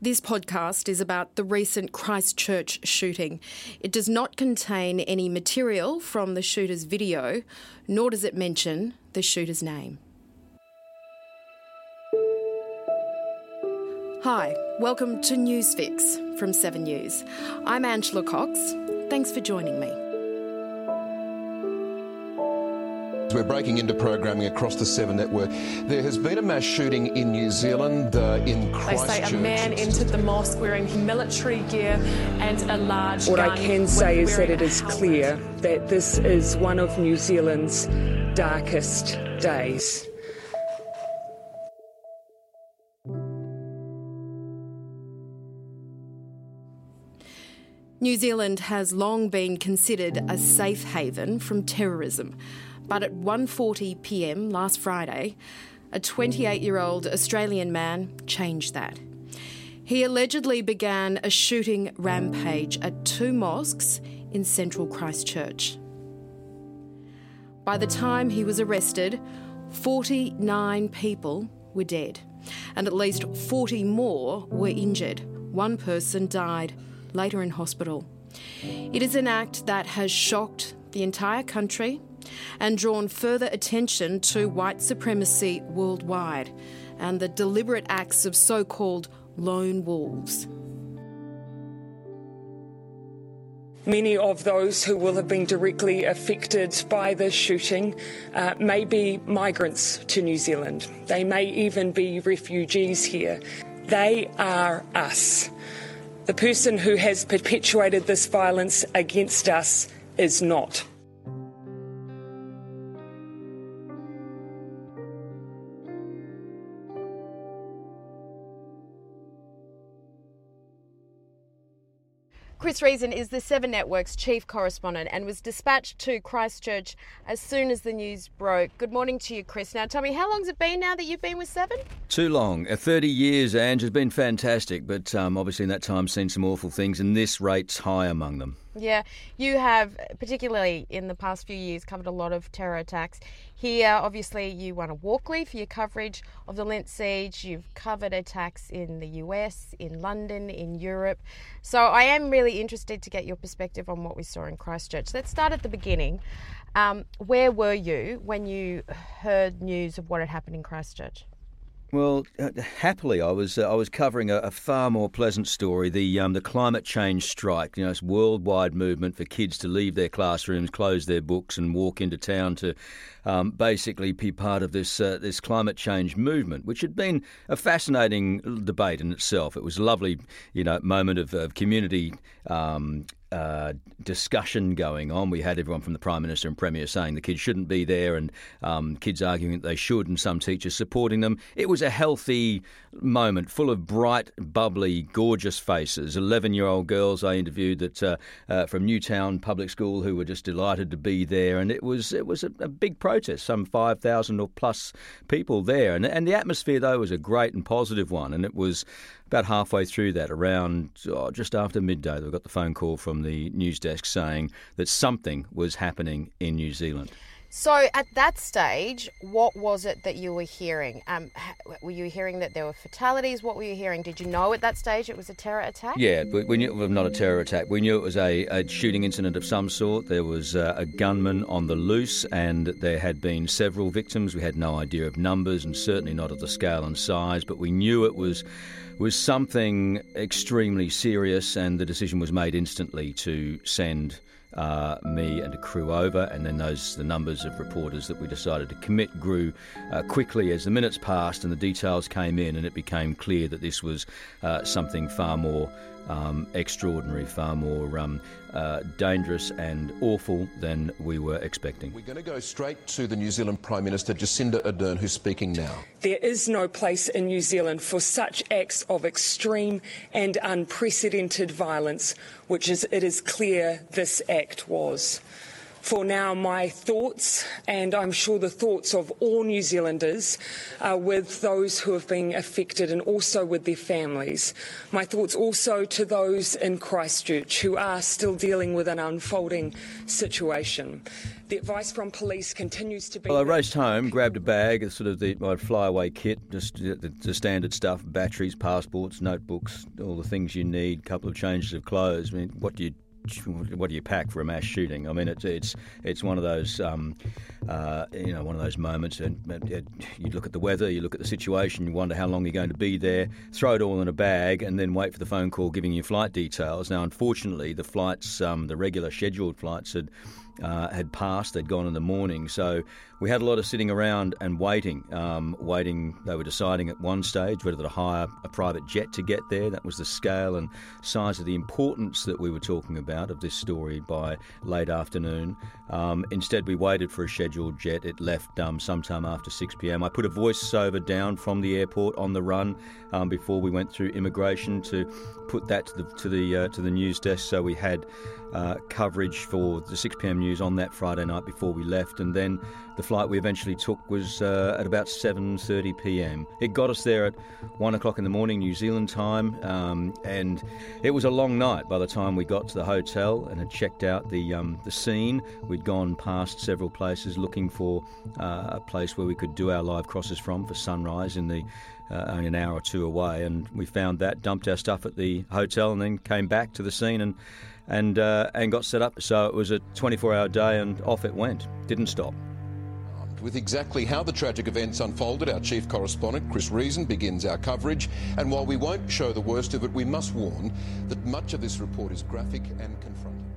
This podcast is about the recent Christchurch shooting. It does not contain any material from the shooter's video, nor does it mention the shooter's name. Hi, welcome to Newsfix from 7 News. I'm Angela Cox. Thanks for joining me. We're breaking into programming across the Seven Network. There has been a mass shooting in New Zealand, uh, in Christchurch. They say a man entered the mosque wearing military gear and a large What gun. I can say is that wearing it a is helmet. clear that this is one of New Zealand's darkest days. New Zealand has long been considered a safe haven from terrorism, but at 1:40 p.m. last Friday, a 28-year-old Australian man changed that. He allegedly began a shooting rampage at two mosques in central Christchurch. By the time he was arrested, 49 people were dead, and at least 40 more were injured. One person died later in hospital. It is an act that has shocked the entire country and drawn further attention to white supremacy worldwide and the deliberate acts of so called lone wolves. Many of those who will have been directly affected by this shooting uh, may be migrants to New Zealand. They may even be refugees here. They are us. The person who has perpetuated this violence against us is not. Chris Reason is the Seven Network's chief correspondent and was dispatched to Christchurch as soon as the news broke. Good morning to you, Chris. Now, tell me, how long's it been now that you've been with Seven? Too long. Uh, 30 years, Ange, has been fantastic, but um, obviously in that time seen some awful things, and this rate's high among them. Yeah, you have, particularly in the past few years, covered a lot of terror attacks. Here, obviously, you won a Walkley for your coverage of the Lindt siege. You've covered attacks in the US, in London, in Europe. So I am really interested to get your perspective on what we saw in Christchurch. Let's start at the beginning. Um, where were you when you heard news of what had happened in Christchurch? Well, uh, happily, I was uh, I was covering a, a far more pleasant story: the um, the climate change strike. You know, it's worldwide movement for kids to leave their classrooms, close their books, and walk into town to um, basically be part of this uh, this climate change movement, which had been a fascinating debate in itself. It was a lovely, you know, moment of, of community. Um, uh, discussion going on. We had everyone from the Prime Minister and Premier saying the kids shouldn't be there, and um, kids arguing that they should, and some teachers supporting them. It was a healthy moment, full of bright, bubbly, gorgeous faces. Eleven-year-old girls I interviewed that uh, uh, from Newtown Public School who were just delighted to be there, and it was it was a, a big protest. Some five thousand or plus people there, and and the atmosphere though was a great and positive one, and it was about halfway through that, around oh, just after midday, that we got the phone call from the news desk saying that something was happening in New Zealand. So at that stage, what was it that you were hearing? Um, were you hearing that there were fatalities? What were you hearing? Did you know at that stage it was a terror attack? Yeah, we, knew it was not a terror attack. We knew it was a, a shooting incident of some sort. There was uh, a gunman on the loose, and there had been several victims. We had no idea of numbers, and certainly not of the scale and size. But we knew it was was something extremely serious, and the decision was made instantly to send uh, me and a crew over, and then those the numbers of reporters that we decided to commit grew uh, quickly as the minutes passed and the details came in, and it became clear that this was uh, something far more um, extraordinary, far more um, uh, dangerous and awful than we were expecting. We're going to go straight to the New Zealand Prime Minister, Jacinda Ardern, who's speaking now. There is no place in New Zealand for such acts of extreme and unprecedented violence, which is, it is clear this act was for now my thoughts, and I'm sure the thoughts of all New Zealanders, are with those who have been affected and also with their families. My thoughts also to those in Christchurch who are still dealing with an unfolding situation. The advice from police continues to be. Well, I raced home, grabbed a bag, sort of the my flyaway kit, just the, the standard stuff: batteries, passports, notebooks, all the things you need. A couple of changes of clothes. I mean, what do you what do you pack for a mass shooting? I mean, it's it's it's one of those um, uh, you know one of those moments, and you look at the weather, you look at the situation, you wonder how long you're going to be there. Throw it all in a bag, and then wait for the phone call giving you flight details. Now, unfortunately, the flights, um, the regular scheduled flights, had uh, had passed. They'd gone in the morning, so we had a lot of sitting around and waiting. Um, waiting. They were deciding at one stage whether to hire a private jet to get there. That was the scale and size of the importance that we were talking about of this story by late afternoon. Um, instead, we waited for a scheduled jet. It left um, sometime after 6 p.m. I put a voiceover down from the airport on the run um, before we went through immigration to put that to the to the uh, to the news desk. So we had uh, coverage for the 6 p.m. news on that Friday night before we left, and then the flight we eventually took was uh, at about 7:30 p.m. It got us there at one o'clock in the morning New Zealand time, um, and it was a long night by the time we got to the hotel and had checked out the um, the scene. We'd gone past several places looking for uh, a place where we could do our live crosses from for sunrise in the uh, only an hour or two away, and we found that, dumped our stuff at the hotel, and then came back to the scene and and uh, and got set up. So it was a 24-hour day, and off it went. Didn't stop. With exactly how the tragic events unfolded, our chief correspondent, Chris Reason, begins our coverage. And while we won't show the worst of it, we must warn that much of this report is graphic and confronting.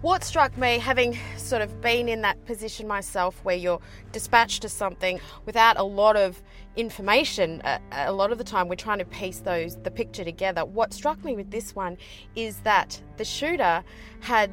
What struck me, having sort of been in that position myself where you're dispatched to something without a lot of information, a, a lot of the time we're trying to piece those the picture together. What struck me with this one is that the shooter had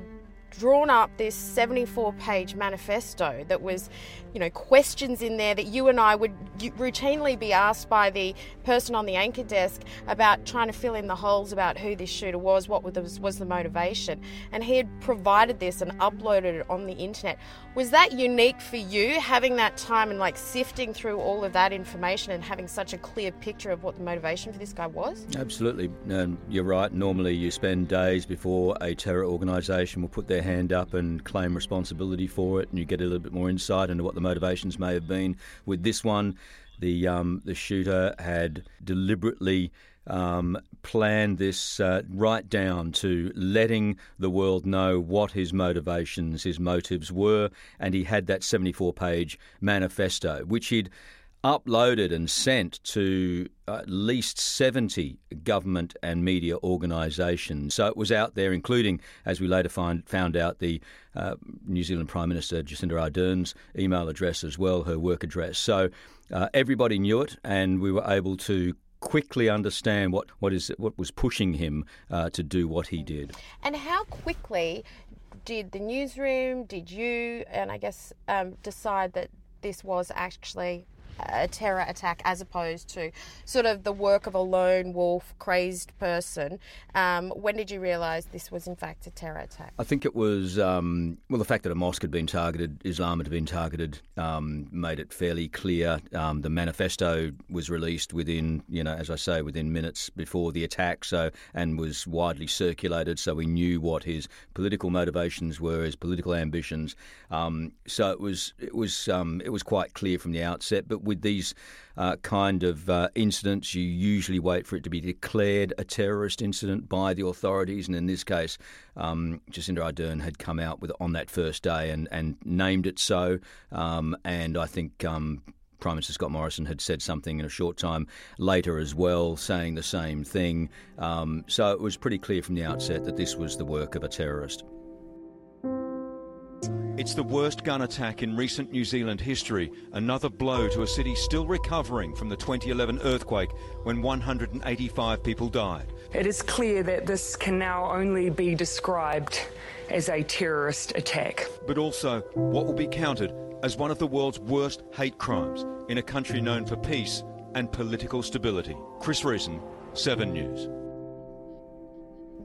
drawn up this 74 page manifesto that was, you know, questions in there that you and I would routinely be asked by the person on the anchor desk about trying to fill in the holes about who this shooter was, what was, was the motivation. And he had provided this and uploaded it on the internet. Was that unique for you, having that time and like sifting through all of that information and having such a clear picture of what the motivation for this guy was? Absolutely. Um, you're right. Normally you spend days before a terror organisation will put their hand up and claim responsibility for it, and you get a little bit more insight into what the motivations may have been. With this one, the um, the shooter had deliberately um, planned this uh, right down to letting the world know what his motivations, his motives were, and he had that 74 page manifesto, which he'd uploaded and sent to at least 70 government and media organisations. So it was out there, including, as we later find, found out, the uh, New Zealand Prime Minister Jacinda Ardern's email address as well, her work address. So uh, everybody knew it, and we were able to quickly understand what, what is what was pushing him uh, to do what he did. And how quickly did the newsroom, did you, and I guess um, decide that this was actually a terror attack as opposed to sort of the work of a lone wolf, crazed person. Um, when did you realise this was in fact a terror attack? I think it was, um, well, the fact that a mosque had been targeted, Islam had been targeted, um, made it fairly clear. Um, the manifesto was released within, you know, as I say, within minutes before the attack, so and was widely circulated, so we knew what his political motivations were, his political ambitions. Um, so it was, it was, um, it was quite clear from the outset, but with these uh, kind of uh, incidents, you usually wait for it to be declared a terrorist incident by the authorities, and in this case, um, Jacinda Ardern had come out with on that first day and, and named it so, um, and I think. Um, Prime Minister Scott Morrison had said something in a short time later as well, saying the same thing. Um, so it was pretty clear from the outset that this was the work of a terrorist. It's the worst gun attack in recent New Zealand history, another blow to a city still recovering from the 2011 earthquake when 185 people died. It is clear that this can now only be described as a terrorist attack. But also what will be counted as one of the world's worst hate crimes in a country known for peace and political stability. Chris Reason, 7 News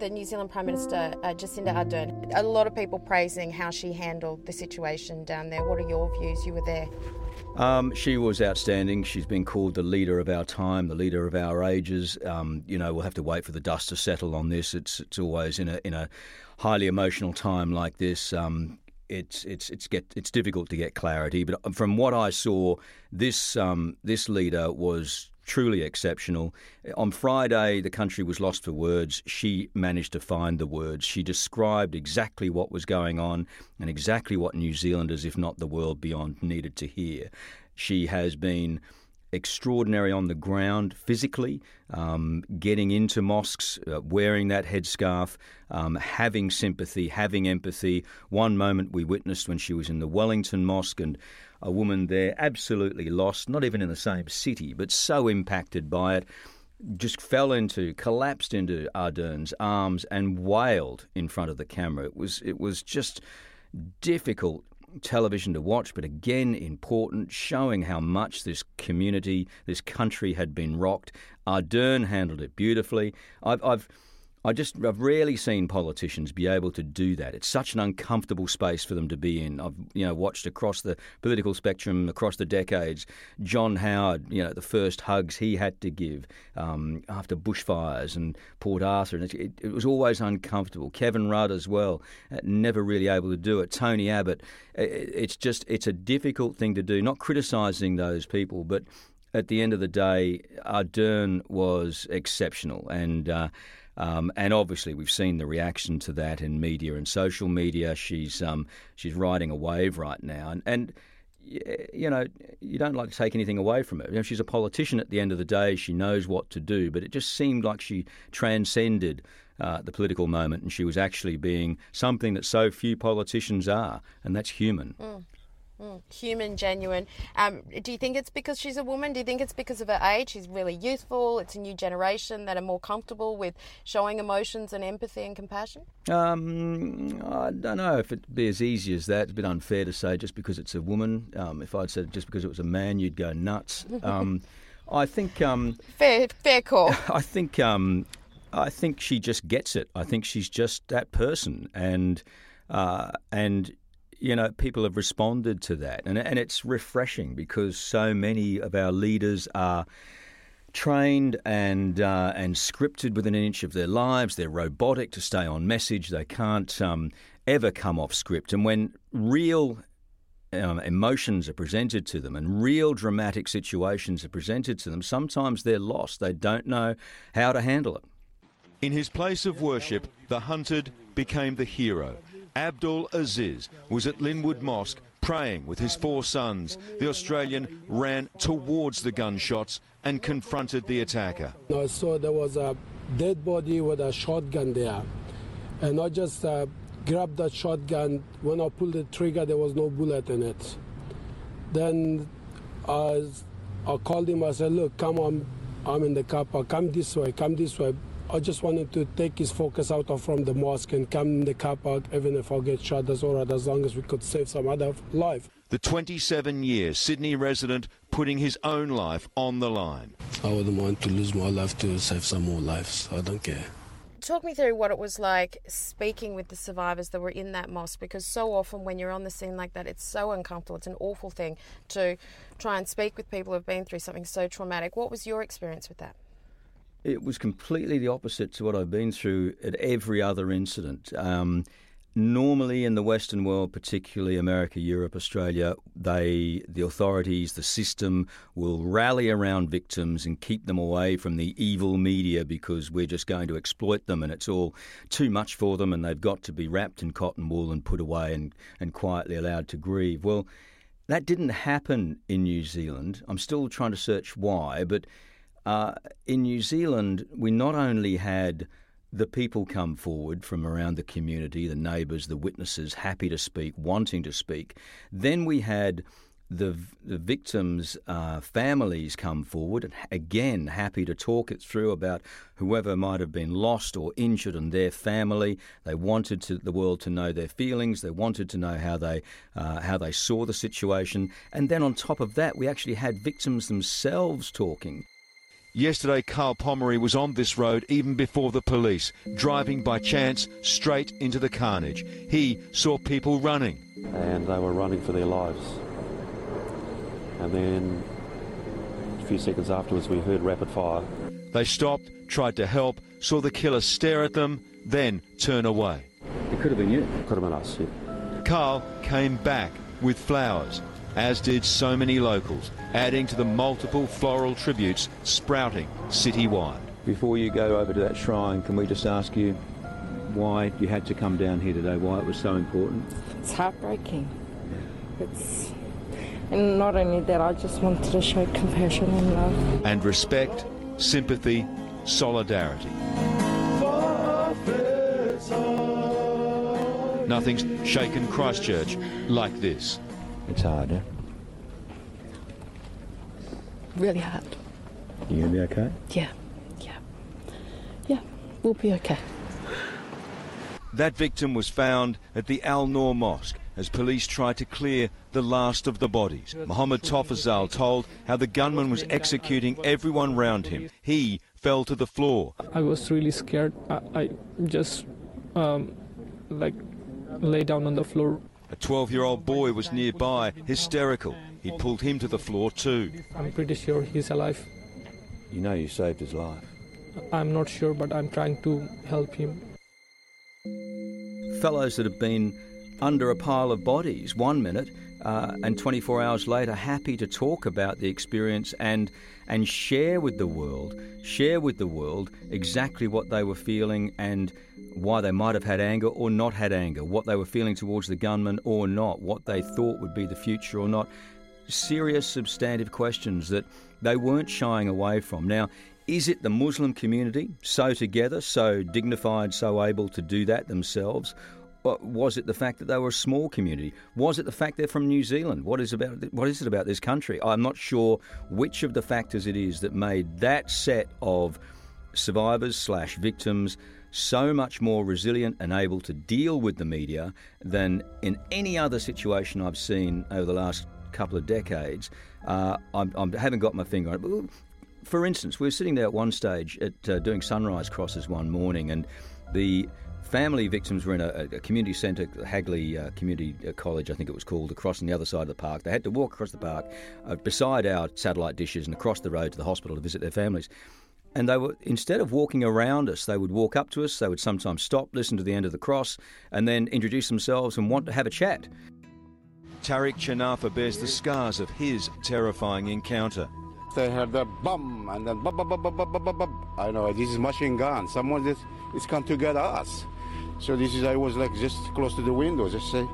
the New Zealand Prime Minister uh, Jacinda Ardern. A lot of people praising how she handled the situation down there. What are your views? You were there. Um, she was outstanding. She's been called the leader of our time, the leader of our ages. Um, you know, we'll have to wait for the dust to settle on this. It's it's always in a in a highly emotional time like this. Um, it's it's it's get it's difficult to get clarity. But from what I saw, this um, this leader was truly exceptional. On Friday, the country was lost for words. She managed to find the words. She described exactly what was going on and exactly what New Zealanders, if not the world beyond, needed to hear. She has been extraordinary on the ground physically, um, getting into mosques, uh, wearing that headscarf, um, having sympathy, having empathy. One moment we witnessed when she was in the Wellington Mosque and a woman there absolutely lost, not even in the same city, but so impacted by it. Just fell into, collapsed into Ardern's arms and wailed in front of the camera. It was, it was just difficult television to watch, but again important, showing how much this community, this country had been rocked. Ardern handled it beautifully. I've, I've I just I've rarely seen politicians be able to do that. It's such an uncomfortable space for them to be in. I've you know watched across the political spectrum across the decades. John Howard, you know, the first hugs he had to give um, after bushfires and Port Arthur, and it, it, was always uncomfortable. Kevin Rudd as well, uh, never really able to do it. Tony Abbott, it, it's just it's a difficult thing to do. Not criticising those people, but at the end of the day, Ardern was exceptional and. Uh, um, and obviously, we've seen the reaction to that in media and social media. She's um, she's riding a wave right now, and, and you know, you don't like to take anything away from her. You know, she's a politician at the end of the day. She knows what to do, but it just seemed like she transcended uh, the political moment, and she was actually being something that so few politicians are, and that's human. Mm. Mm, human, genuine. Um, do you think it's because she's a woman? Do you think it's because of her age? She's really youthful. It's a new generation that are more comfortable with showing emotions and empathy and compassion. Um, I don't know if it'd be as easy as that. It's a bit unfair to say just because it's a woman. Um, if I'd said just because it was a man, you'd go nuts. Um, I think um, fair, fair call. I think um, I think she just gets it. I think she's just that person, and uh, and you know, people have responded to that. And, and it's refreshing because so many of our leaders are trained and uh, and scripted within an inch of their lives. They're robotic to stay on message. They can't um, ever come off script. And when real um, emotions are presented to them and real dramatic situations are presented to them, sometimes they're lost. They don't know how to handle it. In his place of worship, the hunted became the hero. Abdul Aziz was at Linwood Mosque praying with his four sons. The Australian ran towards the gunshots and confronted the attacker. I saw there was a dead body with a shotgun there. And I just uh, grabbed that shotgun. When I pulled the trigger, there was no bullet in it. Then I, I called him. I said, Look, come on. I'm in the car park. Come this way. Come this way. I just wanted to take his focus out of from the mosque and come in the car park. Even if I get shot, that's all right, as long as we could save some other life. The 27 year Sydney resident putting his own life on the line. I wouldn't want to lose my life to save some more lives. I don't care. Talk me through what it was like speaking with the survivors that were in that mosque because so often when you're on the scene like that, it's so uncomfortable. It's an awful thing to try and speak with people who've been through something so traumatic. What was your experience with that? It was completely the opposite to what I've been through at every other incident. Um, normally in the Western world, particularly America, Europe, Australia, they, the authorities, the system will rally around victims and keep them away from the evil media because we're just going to exploit them and it's all too much for them and they've got to be wrapped in cotton wool and put away and, and quietly allowed to grieve. Well, that didn't happen in New Zealand. I'm still trying to search why, but uh, in New Zealand, we not only had the people come forward from around the community, the neighbours, the witnesses, happy to speak, wanting to speak. Then we had the, the victims' uh, families come forward, again, happy to talk it through about whoever might have been lost or injured and their family. They wanted to, the world to know their feelings. They wanted to know how they uh, how they saw the situation. And then on top of that, we actually had victims themselves talking. Yesterday, Carl Pomeroy was on this road even before the police, driving by chance straight into the carnage. He saw people running. And they were running for their lives. And then a few seconds afterwards, we heard rapid fire. They stopped, tried to help, saw the killer stare at them, then turn away. It could have been you. Could have been us, yeah. Carl came back with flowers, as did so many locals, adding to the multiple floral tributes sprouting citywide. Before you go over to that shrine, can we just ask you why you had to come down here today, why it was so important? It's heartbreaking. It's and not only that, I just wanted to show compassion and love. And respect, sympathy, solidarity. Nothing's shaken Christchurch like this. It's hard, yeah? Really hard. You gonna be okay? Yeah, yeah, yeah. We'll be okay. That victim was found at the Al Noor Mosque as police tried to clear the last of the bodies. Mohammed Tofazal told how the gunman was executing everyone round him. He fell to the floor. I was really scared. I, I just um, like lay down on the floor. A 12 year old boy was nearby, hysterical. He pulled him to the floor too. I'm pretty sure he's alive. You know you saved his life. I'm not sure, but I'm trying to help him. Fellows that have been under a pile of bodies one minute uh, and 24 hours later happy to talk about the experience and and share with the world share with the world exactly what they were feeling and why they might have had anger or not had anger what they were feeling towards the gunman or not what they thought would be the future or not serious substantive questions that they weren't shying away from now is it the Muslim community so together, so dignified, so able to do that themselves? Was it the fact that they were a small community? Was it the fact they're from New Zealand? What is about what is it about this country? I'm not sure which of the factors it is that made that set of survivors slash victims so much more resilient and able to deal with the media than in any other situation I've seen over the last couple of decades. Uh, I'm, I haven't got my finger on it. For instance, we were sitting there at one stage at uh, doing sunrise crosses one morning, and the Family victims were in a, a community centre, Hagley uh, Community uh, College, I think it was called, across on the other side of the park. They had to walk across the park uh, beside our satellite dishes and across the road to the hospital to visit their families. And they were instead of walking around us, they would walk up to us. They would sometimes stop, listen to the end of the cross, and then introduce themselves and want to have a chat. Tariq Chanafa bears the scars of his terrifying encounter. They heard the bum and then bum, bum, bum, bum, bum, bum, bum. I know this is machine gun. Someone is, is come to get us. So this is, I was like just close to the window, just say,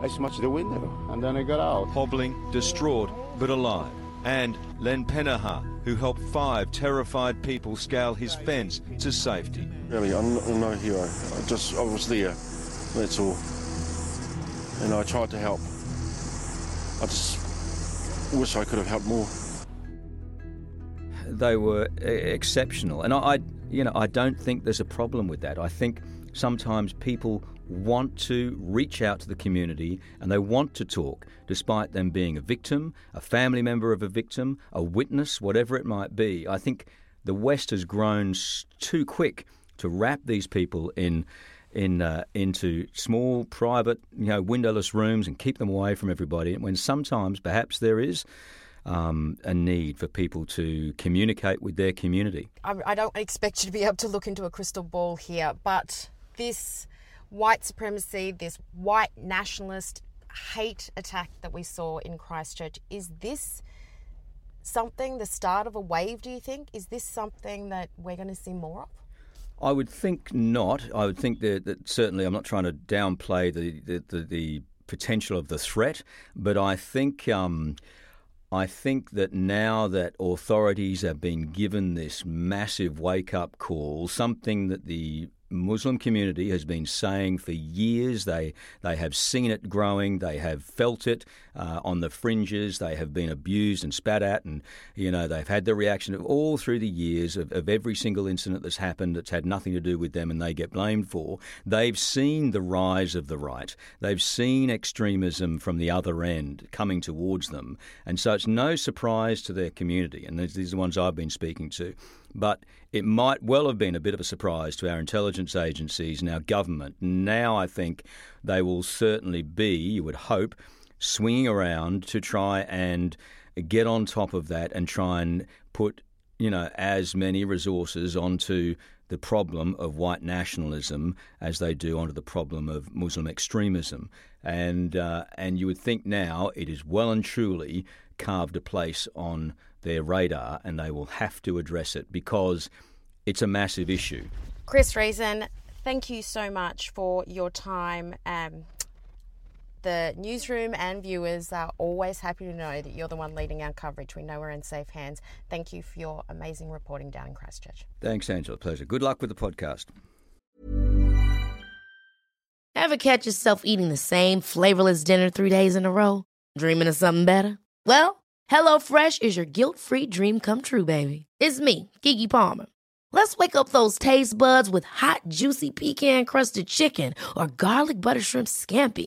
I smashed the window, and then I got out. Hobbling, distraught, but alive. And Len Peneha, who helped five terrified people scale his fence to safety. Really, I'm, I'm no hero. I just, I was there, that's all. And I tried to help. I just wish I could have helped more. They were exceptional, and I, I you know, I don't think there's a problem with that. I think sometimes people want to reach out to the community and they want to talk, despite them being a victim, a family member of a victim, a witness, whatever it might be. I think the West has grown too quick to wrap these people in. In, uh, into small, private, you know, windowless rooms and keep them away from everybody. When sometimes, perhaps, there is um, a need for people to communicate with their community. I don't expect you to be able to look into a crystal ball here, but this white supremacy, this white nationalist hate attack that we saw in Christchurch, is this something, the start of a wave, do you think? Is this something that we're going to see more of? I would think not. I would think that, that certainly I'm not trying to downplay the, the, the, the, potential of the threat, but I think. Um, I think that now that authorities have been given this massive wake up call, something that the Muslim community has been saying for years. They they have seen it growing. They have felt it uh, on the fringes. They have been abused and spat at, and you know they've had the reaction of all through the years of, of every single incident that's happened that's had nothing to do with them, and they get blamed for. They've seen the rise of the right. They've seen extremism from the other end coming towards them, and so it's no surprise to their community. And these are the ones I've been speaking to but it might well have been a bit of a surprise to our intelligence agencies and our government. Now I think they will certainly be, you would hope, swinging around to try and get on top of that and try and put, you know, as many resources onto the problem of white nationalism as they do onto the problem of Muslim extremism. And uh, and you would think now it is well and truly carved a place on their radar and they will have to address it because it's a massive issue. Chris Reason, thank you so much for your time. Um, the newsroom and viewers are always happy to know that you're the one leading our coverage. We know we're in safe hands. Thank you for your amazing reporting down in Christchurch. Thanks, Angela. Pleasure. Good luck with the podcast. Ever catch yourself eating the same flavorless dinner three days in a row? Dreaming of something better? Well, HelloFresh is your guilt free dream come true, baby. It's me, Keke Palmer. Let's wake up those taste buds with hot, juicy pecan crusted chicken or garlic butter shrimp scampi.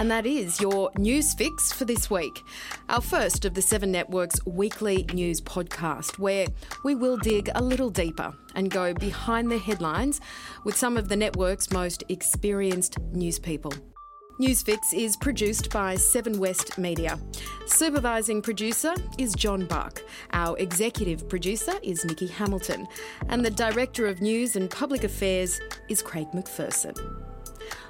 And that is your news fix for this week. Our first of the Seven Network's weekly news podcast, where we will dig a little deeper and go behind the headlines with some of the network's most experienced news people. Newsfix is produced by Seven West Media. Supervising producer is John Buck. Our executive producer is Nikki Hamilton. And the Director of News and Public Affairs is Craig McPherson.